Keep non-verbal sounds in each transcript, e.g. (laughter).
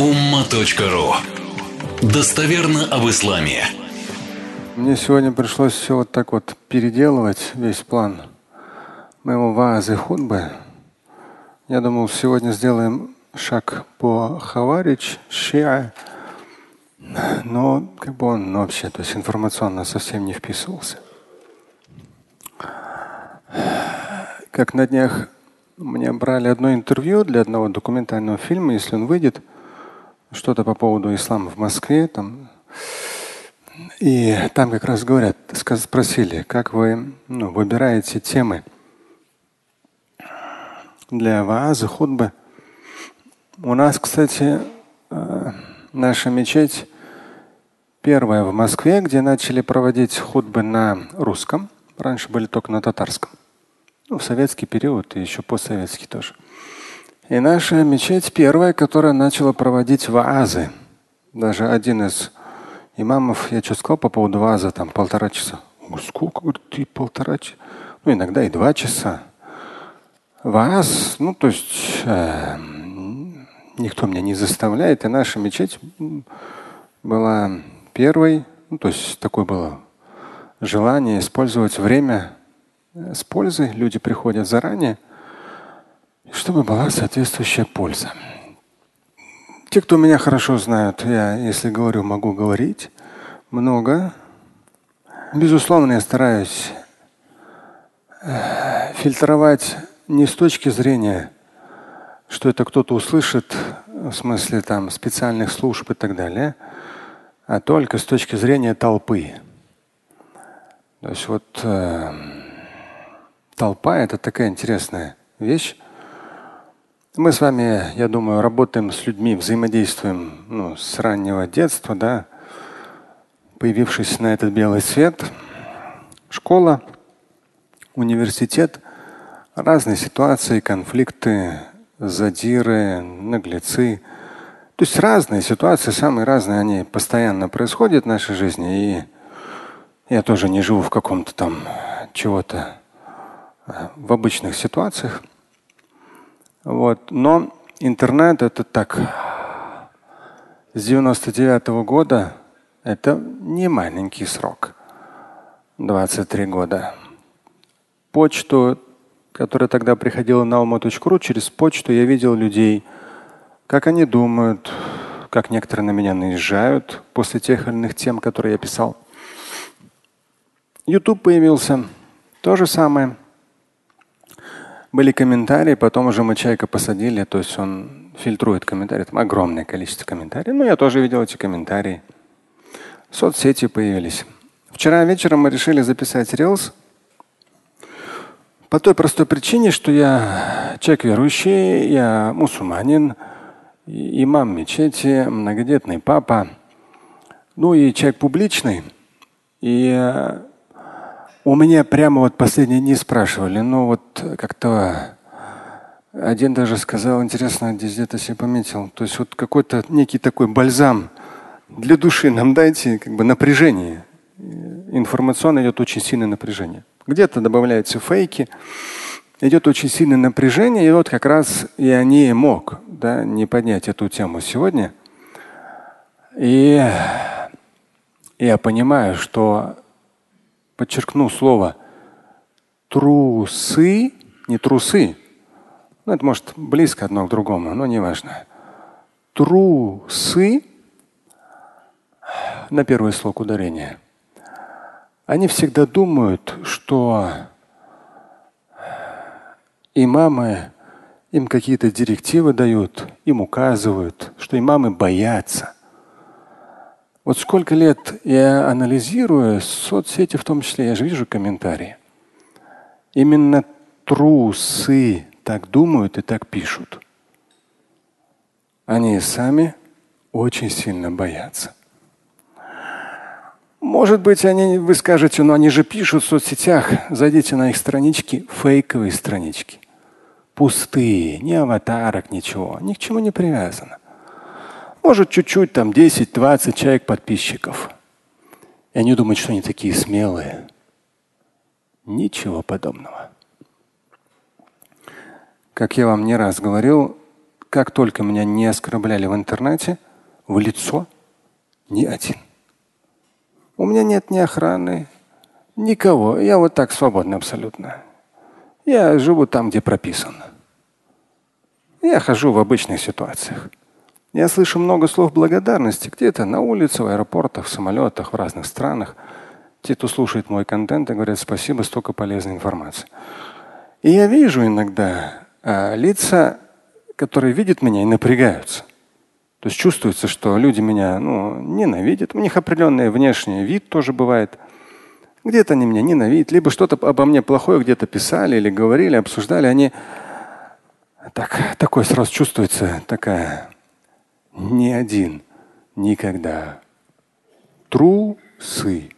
umma.ru Достоверно об исламе. Мне сегодня пришлось все вот так вот переделывать, весь план моего вазы худбы. Я думал, сегодня сделаем шаг по Хаварич, Шиа, но как бы он вообще, то есть информационно совсем не вписывался. Как на днях мне брали одно интервью для одного документального фильма, если он выйдет, что-то по поводу ислама в Москве. Там, и там как раз говорят, спросили, как вы ну, выбираете темы для ваазы, худбы. У нас, кстати, э, наша мечеть первая в Москве, где начали проводить худбы на русском. Раньше были только на татарском. Ну, в советский период и еще постсоветский тоже. И наша мечеть первая, которая начала проводить ваазы. Даже один из имамов, я что сказал по поводу ваза, там полтора часа. Сколько, говорит, ты полтора часа? Ну, иногда и два часа. Вааз, ну, то есть э, никто меня не заставляет. И наша мечеть была первой, ну, то есть такое было желание использовать время с пользой. Люди приходят заранее, чтобы была соответствующая польза. Те, кто меня хорошо знают, я, если говорю, могу говорить много. Безусловно, я стараюсь э, фильтровать не с точки зрения, что это кто-то услышит, в смысле там специальных служб и так далее, а только с точки зрения толпы. То есть вот э, толпа это такая интересная вещь. Мы с вами, я думаю, работаем с людьми, взаимодействуем ну, с раннего детства, да, появившись на этот белый свет. Школа, университет – разные ситуации, конфликты, задиры, наглецы. То есть разные ситуации, самые разные, они постоянно происходят в нашей жизни. И я тоже не живу в каком-то там чего-то а, в обычных ситуациях. Вот. Но интернет это так. С 99 -го года это не маленький срок. 23 года. Почту которая тогда приходила на alma.ru, через почту я видел людей, как они думают, как некоторые на меня наезжают после тех или иных тем, которые я писал. YouTube появился, то же самое. Были комментарии, потом уже мы человека посадили, то есть он фильтрует комментарии, там огромное количество комментариев. Но я тоже видел эти комментарии. Соцсети появились. Вчера вечером мы решили записать рилс по той простой причине, что я человек верующий, я мусульманин, имам мечети, многодетный папа, ну и человек публичный. И э, у меня прямо вот последние дни спрашивали, ну вот как-то один даже сказал, интересно, где-то себе пометил. То есть вот какой-то некий такой бальзам для души нам дайте, как бы напряжение. Информационно идет очень сильное напряжение. Где-то добавляются фейки, идет очень сильное напряжение, и вот как раз я не мог да, не поднять эту тему сегодня. И я понимаю, что подчеркну слово трусы, не трусы, ну, это может близко одно к другому, но не важно. Трусы на первый слог ударения – они всегда думают, что имамы им какие-то директивы дают, им указывают, что имамы боятся. Вот сколько лет я анализирую соцсети, в том числе, я же вижу комментарии. Именно трусы так думают и так пишут. Они сами очень сильно боятся. Может быть, они, вы скажете, но они же пишут в соцсетях. Зайдите на их странички, фейковые странички. Пустые, ни аватарок, ничего. Ни к чему не привязано. Может, чуть-чуть там 10-20 человек подписчиков. И они думают, что они такие смелые. Ничего подобного. Как я вам не раз говорил, как только меня не оскорбляли в интернете, в лицо ни один. У меня нет ни охраны, никого. Я вот так свободно абсолютно. Я живу там, где прописано. Я хожу в обычных ситуациях. Я слышу много слов благодарности где-то на улице, в аэропортах, в самолетах, в разных странах. Те, кто слушает мой контент, и говорят спасибо, столько полезной информации. И я вижу иногда а, лица, которые видят меня и напрягаются. То есть чувствуется, что люди меня ну, ненавидят. У них определенный внешний вид тоже бывает. Где-то они меня ненавидят, либо что-то обо мне плохое где-то писали или говорили, обсуждали. Они так, такой сразу чувствуется такая ни один никогда. Трусы.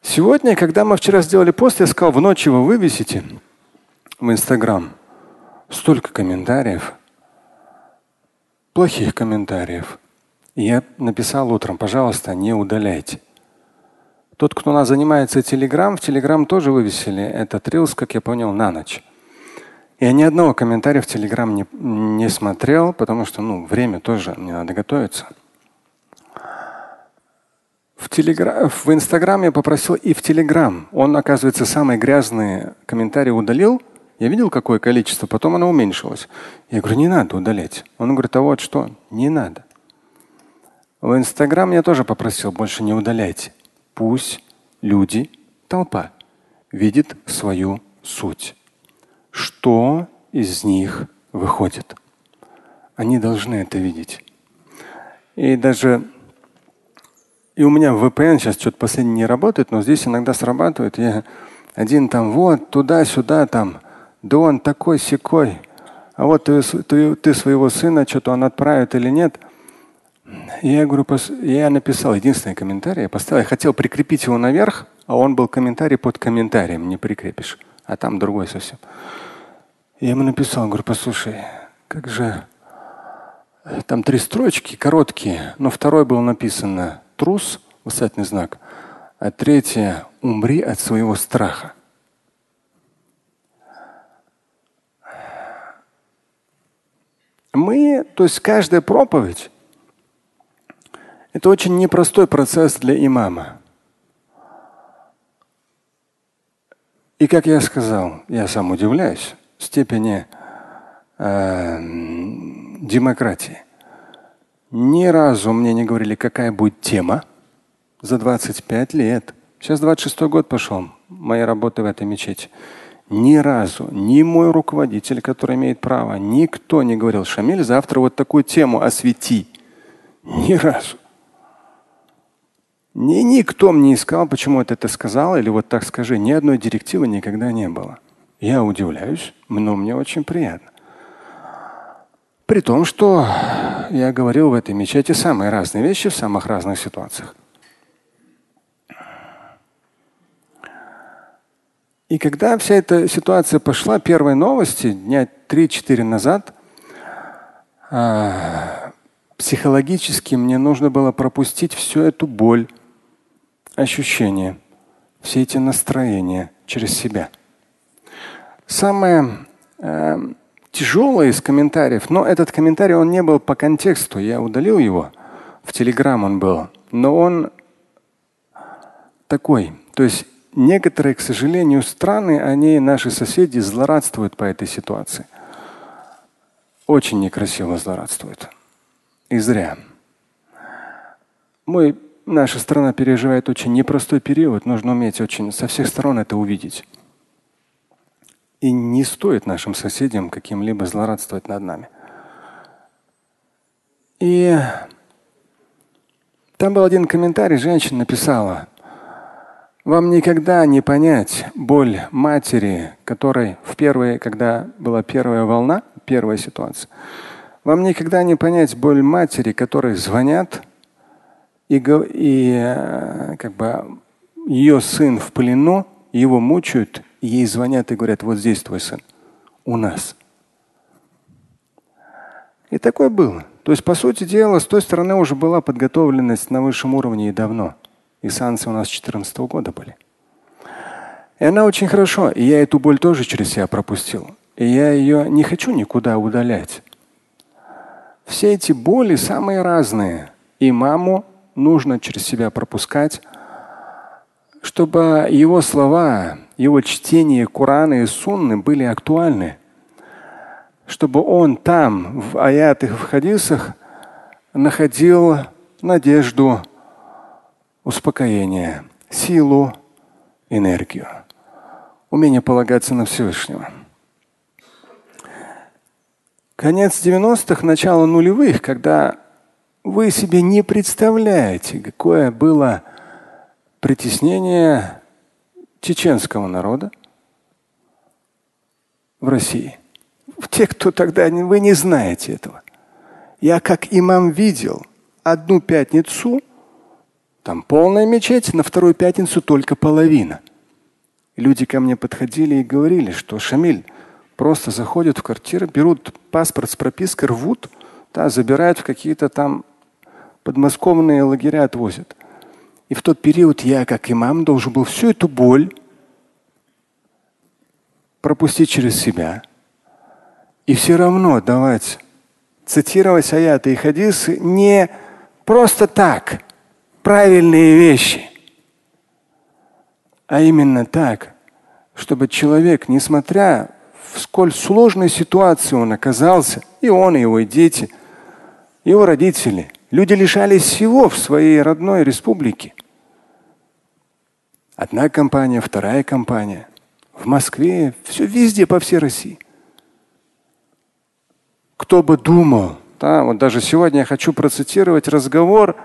Сегодня, когда мы вчера сделали пост, я сказал, в ночь его вывесите в Инстаграм. Столько комментариев плохих комментариев. И я написал утром, пожалуйста, не удаляйте. Тот, кто у нас занимается Телеграм, в Телеграм тоже вывесили этот рилс, как я понял, на ночь. Я ни одного комментария в Телеграм не, не смотрел, потому что ну, время тоже, мне надо готовиться. В, телегра... в Инстаграм я попросил и в Телеграм. Он, оказывается, самые грязные комментарии удалил – я видел, какое количество, потом оно уменьшилось. Я говорю, не надо удалять. Он говорит, а вот что, не надо. В Инстаграм я тоже попросил, больше не удаляйте. Пусть люди, толпа, видит свою суть. Что из них выходит? Они должны это видеть. И даже и у меня VPN сейчас что-то последнее не работает, но здесь иногда срабатывает. Я один там вот, туда-сюда там да он такой секой. А вот ты, ты, ты своего сына, что-то он отправит или нет. Я говорю, я написал единственный комментарий, я поставил, я хотел прикрепить его наверх, а он был комментарий под комментарием, не прикрепишь. А там другой совсем. Я ему написал, говорю, послушай, как же там три строчки короткие, но второй был написано трус, восклицательный знак, а третье умри от своего страха. Мы, то есть каждая проповедь, это очень непростой процесс для имама. И как я сказал, я сам удивляюсь степени э, демократии. Ни разу мне не говорили, какая будет тема за 25 лет. Сейчас 26 год пошел моей работы в этой мечети. Ни разу ни мой руководитель, который имеет право, никто не говорил, Шамиль, завтра вот такую тему освети. Ни разу. Ни, никто мне не сказал, почему это ты сказал, или вот так скажи. Ни одной директивы никогда не было. Я удивляюсь, но мне очень приятно. При том, что я говорил в этой мечети самые разные вещи в самых разных ситуациях. И когда вся эта ситуация пошла, первые новости дня 3-4 назад, а, психологически мне нужно было пропустить всю эту боль, ощущения, все эти настроения через себя. Самое э, тяжелое из комментариев, но этот комментарий он не был по контексту, я удалил его, в Телеграм он был, но он такой, то есть некоторые, к сожалению, страны, они, наши соседи, злорадствуют по этой ситуации. Очень некрасиво злорадствуют. И зря. Мы, наша страна переживает очень непростой период. Нужно уметь очень со всех сторон это увидеть. И не стоит нашим соседям каким-либо злорадствовать над нами. И там был один комментарий, женщина написала, вам никогда не понять боль матери, которой в первые, когда была первая волна, первая ситуация, вам никогда не понять боль матери, которой звонят и, и э, как бы ее сын в плену, его мучают, ей звонят и говорят, вот здесь твой сын, у нас. И такое было. То есть, по сути дела, с той стороны уже была подготовленность на высшем уровне и давно. И санкции у нас с 2014 года были. И она очень хорошо. И я эту боль тоже через себя пропустил. И я ее не хочу никуда удалять. Все эти боли самые разные. И маму нужно через себя пропускать, чтобы его слова, его чтение Корана и Сунны были актуальны. Чтобы он там, в аятах, в хадисах, находил надежду, успокоение, силу, энергию, умение полагаться на Всевышнего. Конец 90-х, начало нулевых, когда вы себе не представляете, какое было притеснение чеченского народа в России. Те, кто тогда, вы не знаете этого. Я как имам видел одну пятницу, там полная мечеть, на вторую пятницу только половина. Люди ко мне подходили и говорили, что Шамиль, просто заходят в квартиру, берут паспорт с пропиской, рвут, да, забирают в какие-то там подмосковные лагеря отвозят. И в тот период я, как имам, должен был всю эту боль пропустить через себя. И все равно давать, цитировать аяты и хадисы не просто так, правильные вещи, а именно так, чтобы человек, несмотря в сколь сложной ситуации он оказался, и он, и его дети, его родители. Люди лишались всего в своей родной республике. Одна компания, вторая компания. В Москве, все везде, по всей России. Кто бы думал, да, вот даже сегодня я хочу процитировать разговор,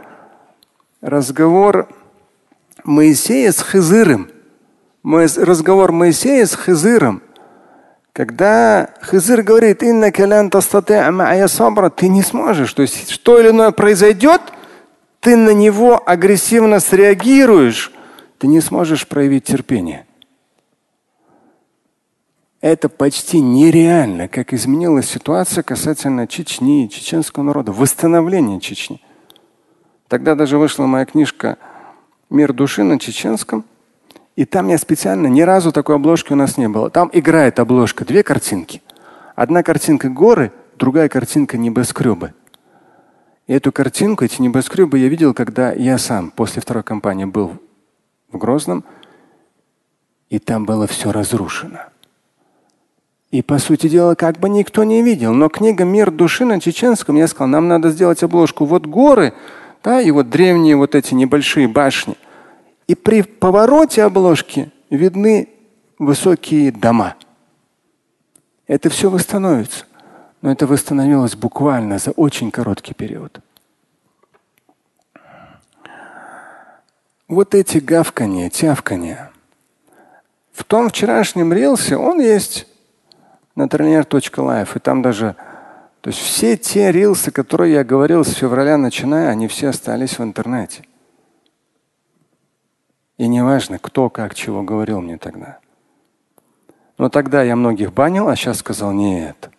разговор Моисея с Хызыром. Разговор Моисея с Хызыром. Когда Хызыр говорит, ты не сможешь, то есть что или иное произойдет, ты на него агрессивно среагируешь, ты не сможешь проявить терпение. Это почти нереально, как изменилась ситуация касательно Чечни, чеченского народа, восстановления Чечни. Тогда даже вышла моя книжка «Мир души» на чеченском – и там я специально, ни разу такой обложки у нас не было. Там играет обложка, две картинки. Одна картинка горы, другая картинка небоскребы. И эту картинку, эти небоскребы я видел, когда я сам после второй кампании был в Грозном, и там было все разрушено. И по сути дела, как бы никто не видел. Но книга «Мир души» на чеченском, я сказал, нам надо сделать обложку. Вот горы, да, и вот древние вот эти небольшие башни – и при повороте обложки видны высокие дома. Это все восстановится. Но это восстановилось буквально за очень короткий период. Вот эти гавкания, тявкания. В том вчерашнем рилсе он есть на тренер.лайф. И там даже, то есть все те рилсы, которые я говорил с февраля начиная, они все остались в интернете. И не важно, кто как чего говорил мне тогда. Но тогда я многих банил, а сейчас сказал, нет,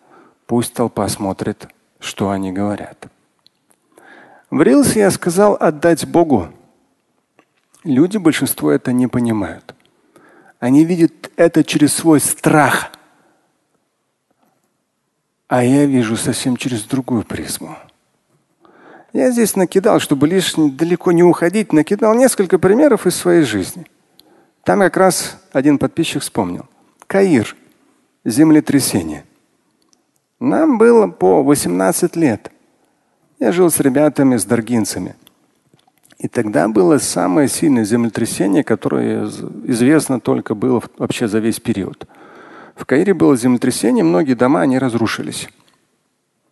пусть толпа смотрит, что они говорят. В Рилсе я сказал отдать Богу. Люди, большинство это не понимают. Они видят это через свой страх. А я вижу совсем через другую призму. Я здесь накидал, чтобы лишь далеко не уходить, накидал несколько примеров из своей жизни. Там как раз один подписчик вспомнил. Каир. Землетрясение. Нам было по 18 лет. Я жил с ребятами, с даргинцами. И тогда было самое сильное землетрясение, которое известно только было вообще за весь период. В Каире было землетрясение, многие дома они разрушились.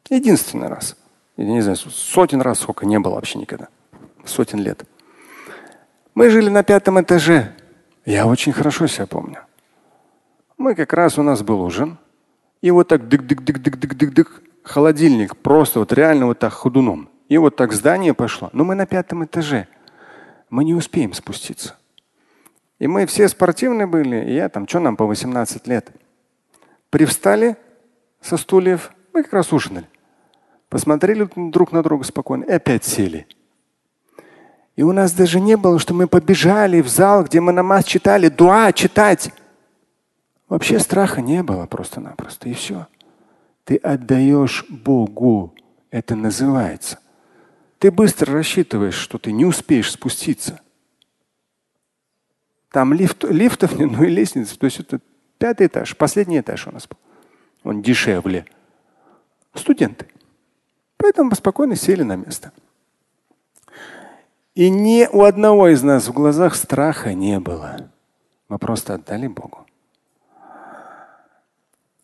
Единственный раз я не знаю, сотен раз сколько не было вообще никогда. Сотен лет. Мы жили на пятом этаже. Я очень хорошо себя помню. Мы как раз у нас был ужин. И вот так дык-дык-дык-дык-дык-дык-дык. Холодильник просто вот реально вот так ходуном. И вот так здание пошло. Но мы на пятом этаже. Мы не успеем спуститься. И мы все спортивные были. И я там, что нам по 18 лет. Привстали со стульев. Мы как раз ужинали. Посмотрели друг на друга спокойно и опять сели. И у нас даже не было, что мы побежали в зал, где мы намаз читали, дуа читать. Вообще страха не было просто-напросто, и все. Ты отдаешь Богу. Это называется. Ты быстро рассчитываешь, что ты не успеешь спуститься. Там лифт, лифтов нет, (laughs) ну и лестницы. То есть это пятый этаж, последний этаж у нас был. Он дешевле. Студенты. Поэтому спокойно сели на место. И ни у одного из нас в глазах страха не было. Мы просто отдали Богу.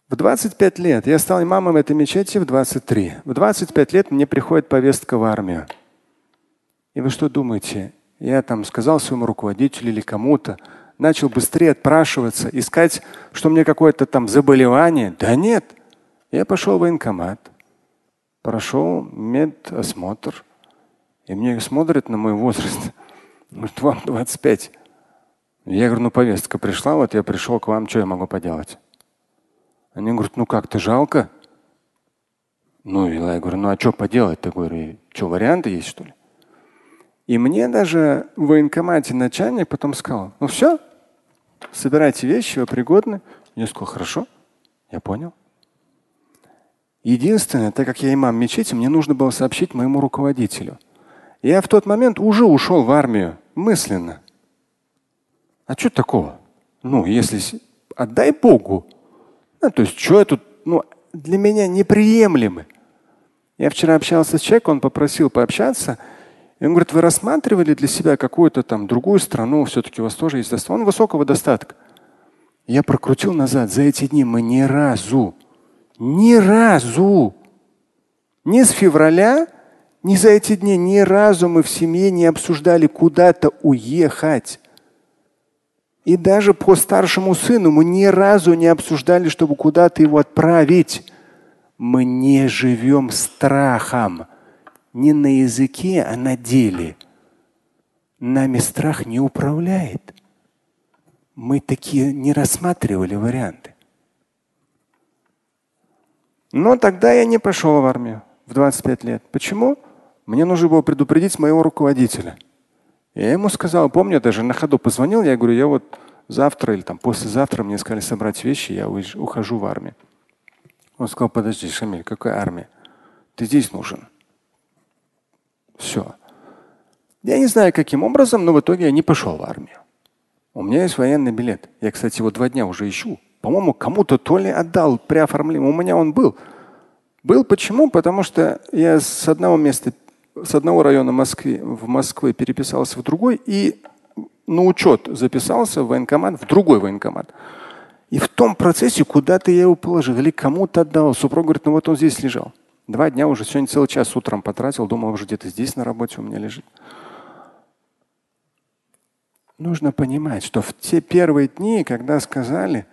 В 25 лет я стал имамом этой мечети в 23. В 25 лет мне приходит повестка в армию. И вы что думаете? Я там сказал своему руководителю или кому-то, начал быстрее отпрашиваться, искать, что мне какое-то там заболевание. Да нет. Я пошел в военкомат, прошел медосмотр. И мне смотрят на мой возраст. Говорит, вам 25. Я говорю, ну повестка пришла, вот я пришел к вам, что я могу поделать? Они говорят, ну как, ты жалко? Ну, я говорю, ну а что поделать-то? Говорю, что, варианты есть, что ли? И мне даже в военкомате начальник потом сказал, ну все, собирайте вещи, вы пригодны. Я сказал, хорошо, я понял. Единственное, так как я имам мечети, мне нужно было сообщить моему руководителю. Я в тот момент уже ушел в армию мысленно. А что такого? Ну, если отдай Богу, ну, то есть, что я тут, ну, для меня неприемлемы. Я вчера общался с человеком, он попросил пообщаться. И он говорит, вы рассматривали для себя какую-то там другую страну, все-таки у вас тоже есть достаток. Он высокого достатка. Я прокрутил назад. За эти дни мы ни разу, ни разу, ни с февраля, ни за эти дни, ни разу мы в семье не обсуждали куда-то уехать. И даже по старшему сыну мы ни разу не обсуждали, чтобы куда-то его отправить. Мы не живем страхом. Не на языке, а на деле. Нами страх не управляет. Мы такие не рассматривали варианты. Но тогда я не пошел в армию в 25 лет. Почему? Мне нужно было предупредить моего руководителя. Я ему сказал, помню, даже на ходу позвонил, я говорю, я вот завтра или там послезавтра мне сказали собрать вещи, я ухожу в армию. Он сказал, подожди, Шамиль, какая армия? Ты здесь нужен. Все. Я не знаю, каким образом, но в итоге я не пошел в армию. У меня есть военный билет. Я, кстати, его два дня уже ищу. По-моему, кому-то то ли отдал при оформлении. У меня он был. Был почему? Потому что я с одного места с одного района Москвы в Москве переписался в другой и на учет записался в военкомат, в другой военкомат. И в том процессе куда-то я его положил или кому-то отдал. Супруг говорит, ну вот он здесь лежал. Два дня уже, сегодня целый час утром потратил, думал, уже где-то здесь на работе у меня лежит. Нужно понимать, что в те первые дни, когда сказали,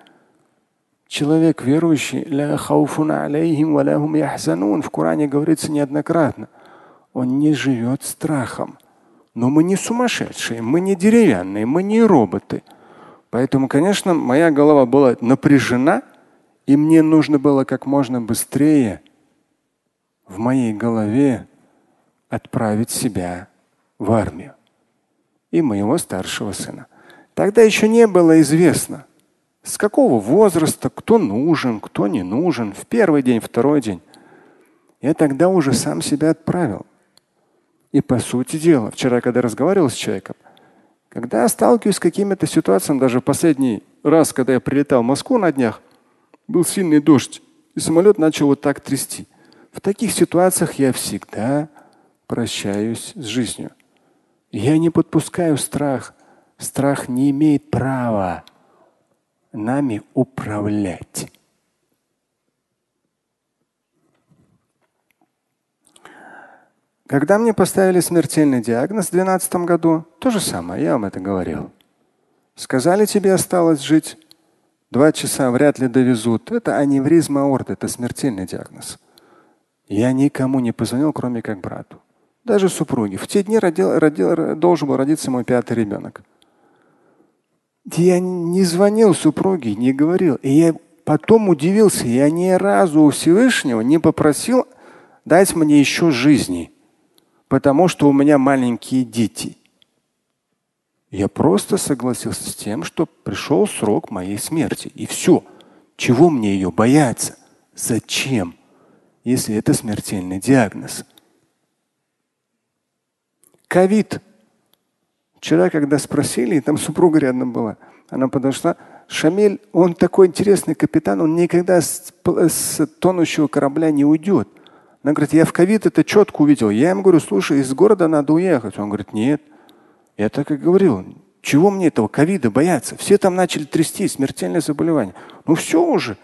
человек верующий, в Коране говорится неоднократно – он не живет страхом. Но мы не сумасшедшие, мы не деревянные, мы не роботы. Поэтому, конечно, моя голова была напряжена, и мне нужно было как можно быстрее в моей голове отправить себя в армию и моего старшего сына. Тогда еще не было известно, с какого возраста, кто нужен, кто не нужен, в первый день, второй день. Я тогда уже сам себя отправил. И по сути дела, вчера, когда разговаривал с человеком, когда я сталкиваюсь с какими-то ситуациями, даже последний раз, когда я прилетал в Москву на днях, был сильный дождь, и самолет начал вот так трясти. В таких ситуациях я всегда прощаюсь с жизнью. Я не подпускаю страх. Страх не имеет права нами управлять. Когда мне поставили смертельный диагноз в 2012 году, то же самое, я вам это говорил. Сказали, тебе осталось жить два часа, вряд ли довезут. Это аневризма аорты, это смертельный диагноз. Я никому не позвонил, кроме как брату. Даже супруге. В те дни родил, родил, должен был родиться мой пятый ребенок. Я не звонил супруге, не говорил. И я потом удивился. Я ни разу у Всевышнего не попросил дать мне еще жизни потому что у меня маленькие дети. Я просто согласился с тем, что пришел срок моей смерти. И все. Чего мне ее бояться? Зачем? Если это смертельный диагноз. Ковид. Вчера, когда спросили, там супруга рядом была, она подошла. Шамиль, он такой интересный капитан, он никогда с, с тонущего корабля не уйдет. Она говорит, я в ковид это четко увидел. Я ему говорю, слушай, из города надо уехать. Он говорит, нет. Я так и говорил, чего мне этого ковида бояться? Все там начали трясти, смертельное заболевание. Ну все уже.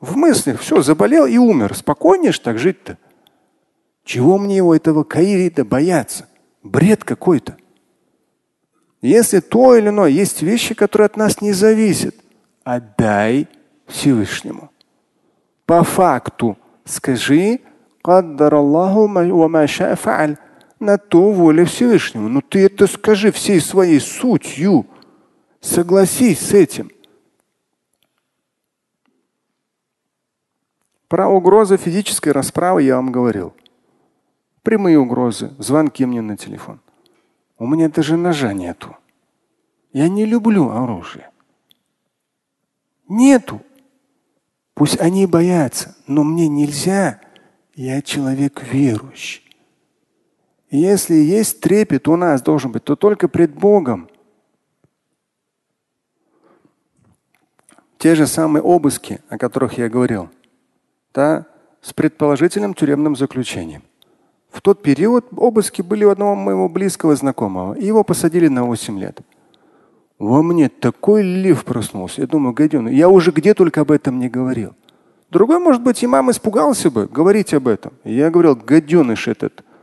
В мыслях, все, заболел и умер. Спокойнее ж так жить-то. Чего мне его этого ковида бояться? Бред какой-то. Если то или иное, есть вещи, которые от нас не зависят, отдай Всевышнему. По факту скажи, на то воля Всевышнего. Но ну, ты это скажи всей своей сутью. Согласись с этим. Про угрозы физической расправы я вам говорил. Прямые угрозы, звонки мне на телефон. У меня даже ножа нету. Я не люблю оружие. Нету. Пусть они боятся, но мне нельзя. Я человек верующий. Если есть трепет у нас должен быть, то только пред Богом. Те же самые обыски, о которых я говорил, да, с предположительным тюремным заключением. В тот период обыски были у одного моего близкого знакомого, и его посадили на 8 лет. Во мне такой лив проснулся. Я думаю, гаденыш, я уже где только об этом не говорил. Другой, может быть, имам испугался бы говорить об этом. Я говорил, гаденыш этот –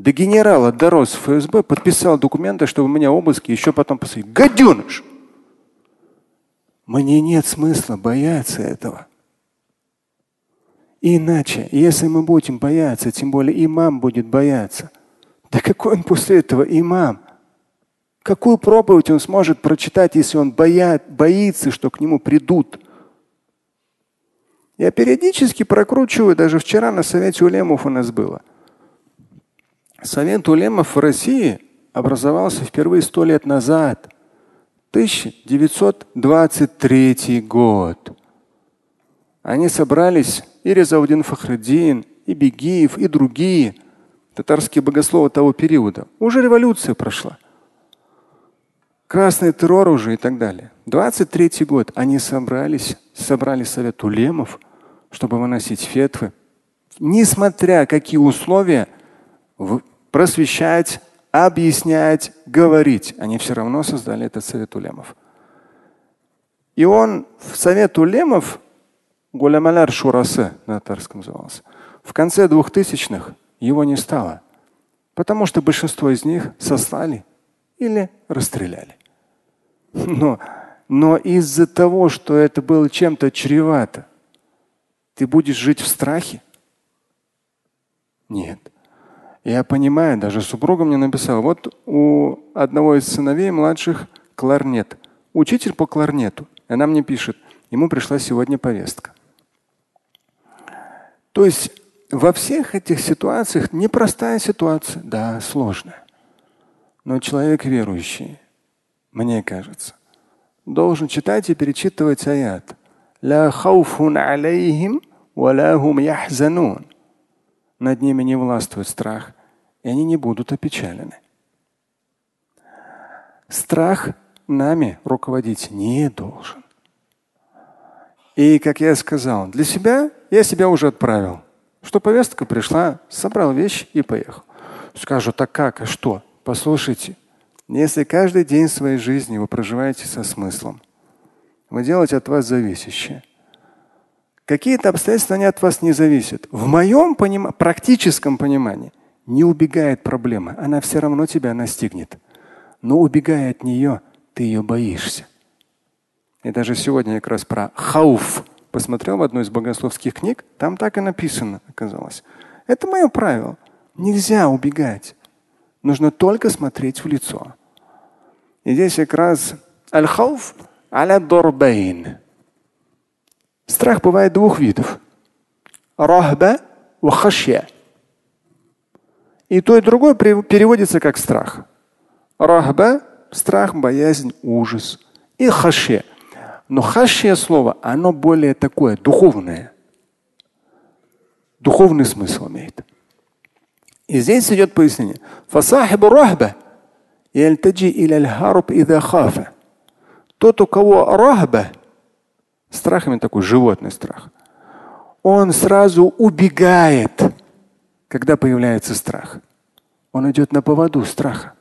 до генерала дорос ФСБ, подписал документы, чтобы у меня обыски еще потом посадить. Гаденыш! Мне нет смысла бояться этого. Иначе, если мы будем бояться, тем более имам будет бояться. Да какой он после этого имам? Какую проповедь он сможет прочитать, если он боят, боится, что к нему придут? Я периодически прокручиваю, даже вчера на совете улемов у нас было. Совет улемов в России образовался впервые сто лет назад, 1923 год. Они собрались и Резаудин Фахреддин, и Бегиев, и другие татарские богословы того периода. Уже революция прошла. Красный террор уже и так далее. 23 год они собрались, собрали совет улемов, чтобы выносить фетвы. Несмотря какие условия – просвещать, объяснять, говорить. Они все равно создали этот совет улемов. И он в совет улемов, Гулямаляр Шурасы на татарском назывался, в конце двухтысячных его не стало, потому что большинство из них сослали или расстреляли. Но, но из-за того, что это было чем-то чревато, ты будешь жить в страхе? Нет. Я понимаю, даже супруга мне написала, вот у одного из сыновей младших кларнет. Учитель по кларнету. Она мне пишет, ему пришла сегодня повестка. То есть во всех этих ситуациях непростая ситуация, да, сложная. Но человек верующий, мне кажется, должен читать и перечитывать аят. Над ними не властвует страх, и они не будут опечалены. Страх нами руководить не должен. И, как я сказал, для себя я себя уже отправил. Что повестка пришла, собрал вещи и поехал. Скажу, так как, а что? Послушайте, если каждый день своей жизни вы проживаете со смыслом, вы делаете от вас зависящее, Какие-то обстоятельства они от вас не зависят. В моем поним... практическом понимании не убегает проблема. Она все равно тебя настигнет. Но убегая от нее, ты ее боишься. И даже сегодня я как раз про хауф посмотрел в одной из богословских книг. Там так и написано, оказалось. Это мое правило. Нельзя убегать. Нужно только смотреть в лицо. И здесь как раз аль-хауф аля дорбейн. Страх бывает двух видов. Рахба ва хашья. И то, и другое переводится как страх. Рахба страх, боязнь, ужас. И хаше. Но хаше слово, оно более такое, духовное. Духовный смысл имеет. И здесь идет пояснение. Фасахибу рахба. Тот, у кого рахба, страх именно такой животный страх, он сразу убегает, когда появляется страх. Он идет на поводу страха.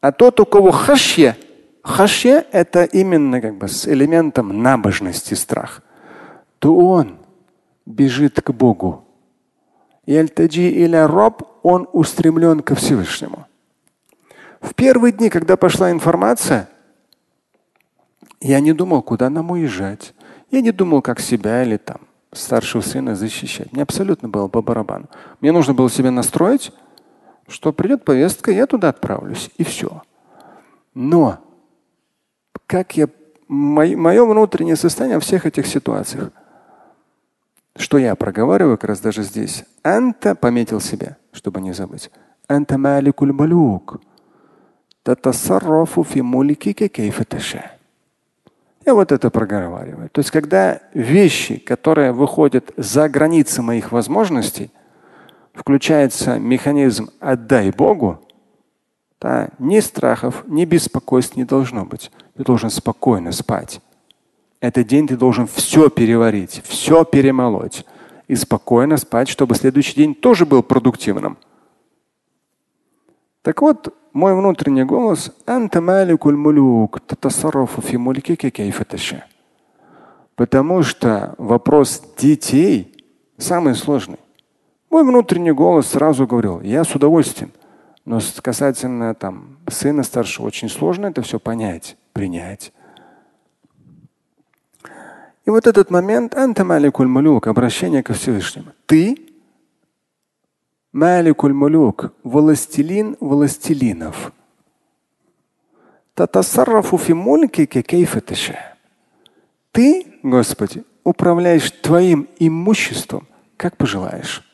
А тот, у кого хашья, хашья – это именно как бы с элементом набожности страх, то он бежит к Богу. Яльтаджи или роб, он устремлен ко Всевышнему. В первые дни, когда пошла информация, я не думал, куда нам уезжать. Я не думал, как себя или там старшего сына защищать. Мне абсолютно было по барабану. Мне нужно было себя настроить, что придет повестка, я туда отправлюсь, и все. Но как я мое внутреннее состояние во всех этих ситуациях, что я проговариваю как раз даже здесь. Анта пометил себя, чтобы не забыть. Анта маликуль малюк. Татасаррафу фи. Я вот это проговариваю. То есть, когда вещи, которые выходят за границы моих возможностей, включается механизм «отдай Богу», да, ни страхов, ни беспокойств не должно быть. Ты должен спокойно спать. Этот день ты должен все переварить, все перемолоть и спокойно спать, чтобы следующий день тоже был продуктивным. Так вот, мой внутренний голос Потому что вопрос детей самый сложный. Мой внутренний голос сразу говорил, я с удовольствием. Но касательно там, сына старшего очень сложно это все понять, принять. И вот этот момент антамаликуль малюк, обращение ко Всевышнему. Ты Маликуль Мулюк, властелин властелинов. Татасаррафу фи мулькике кейфа Ты, Господи, управляешь твоим имуществом, как пожелаешь.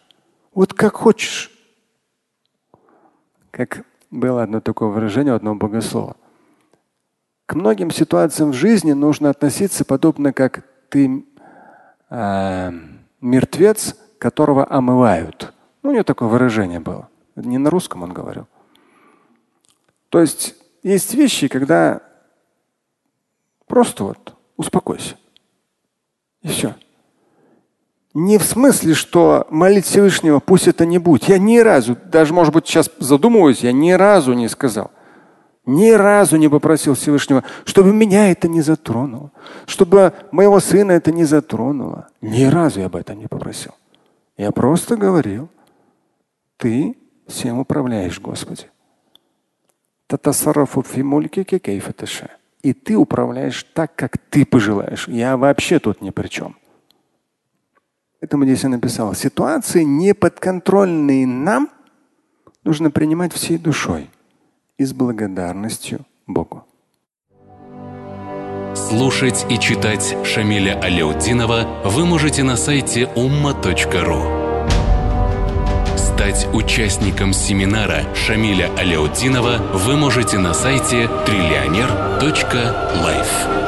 Вот как хочешь. Как было одно такое выражение у одного богослова. К многим ситуациям в жизни нужно относиться подобно как ты э, мертвец, которого омывают. Ну, у него такое выражение было. Не на русском он говорил. То есть есть вещи, когда просто вот успокойся. И все. Не в смысле, что молить Всевышнего, пусть это не будет. Я ни разу, даже может быть сейчас задумываюсь, я ни разу не сказал. Ни разу не попросил Всевышнего, чтобы меня это не затронуло, чтобы моего сына это не затронуло. Ни разу я об этом не попросил. Я просто говорил, ты всем управляешь, Господи. И ты управляешь так, как ты пожелаешь. Я вообще тут ни при чем. Поэтому здесь я написал, ситуации неподконтрольные нам нужно принимать всей душой и с благодарностью Богу. Слушать и читать Шамиля Аляутдинова вы можете на сайте umma.ru. Стать участником семинара Шамиля Аляутдинова вы можете на сайте триллионер.life.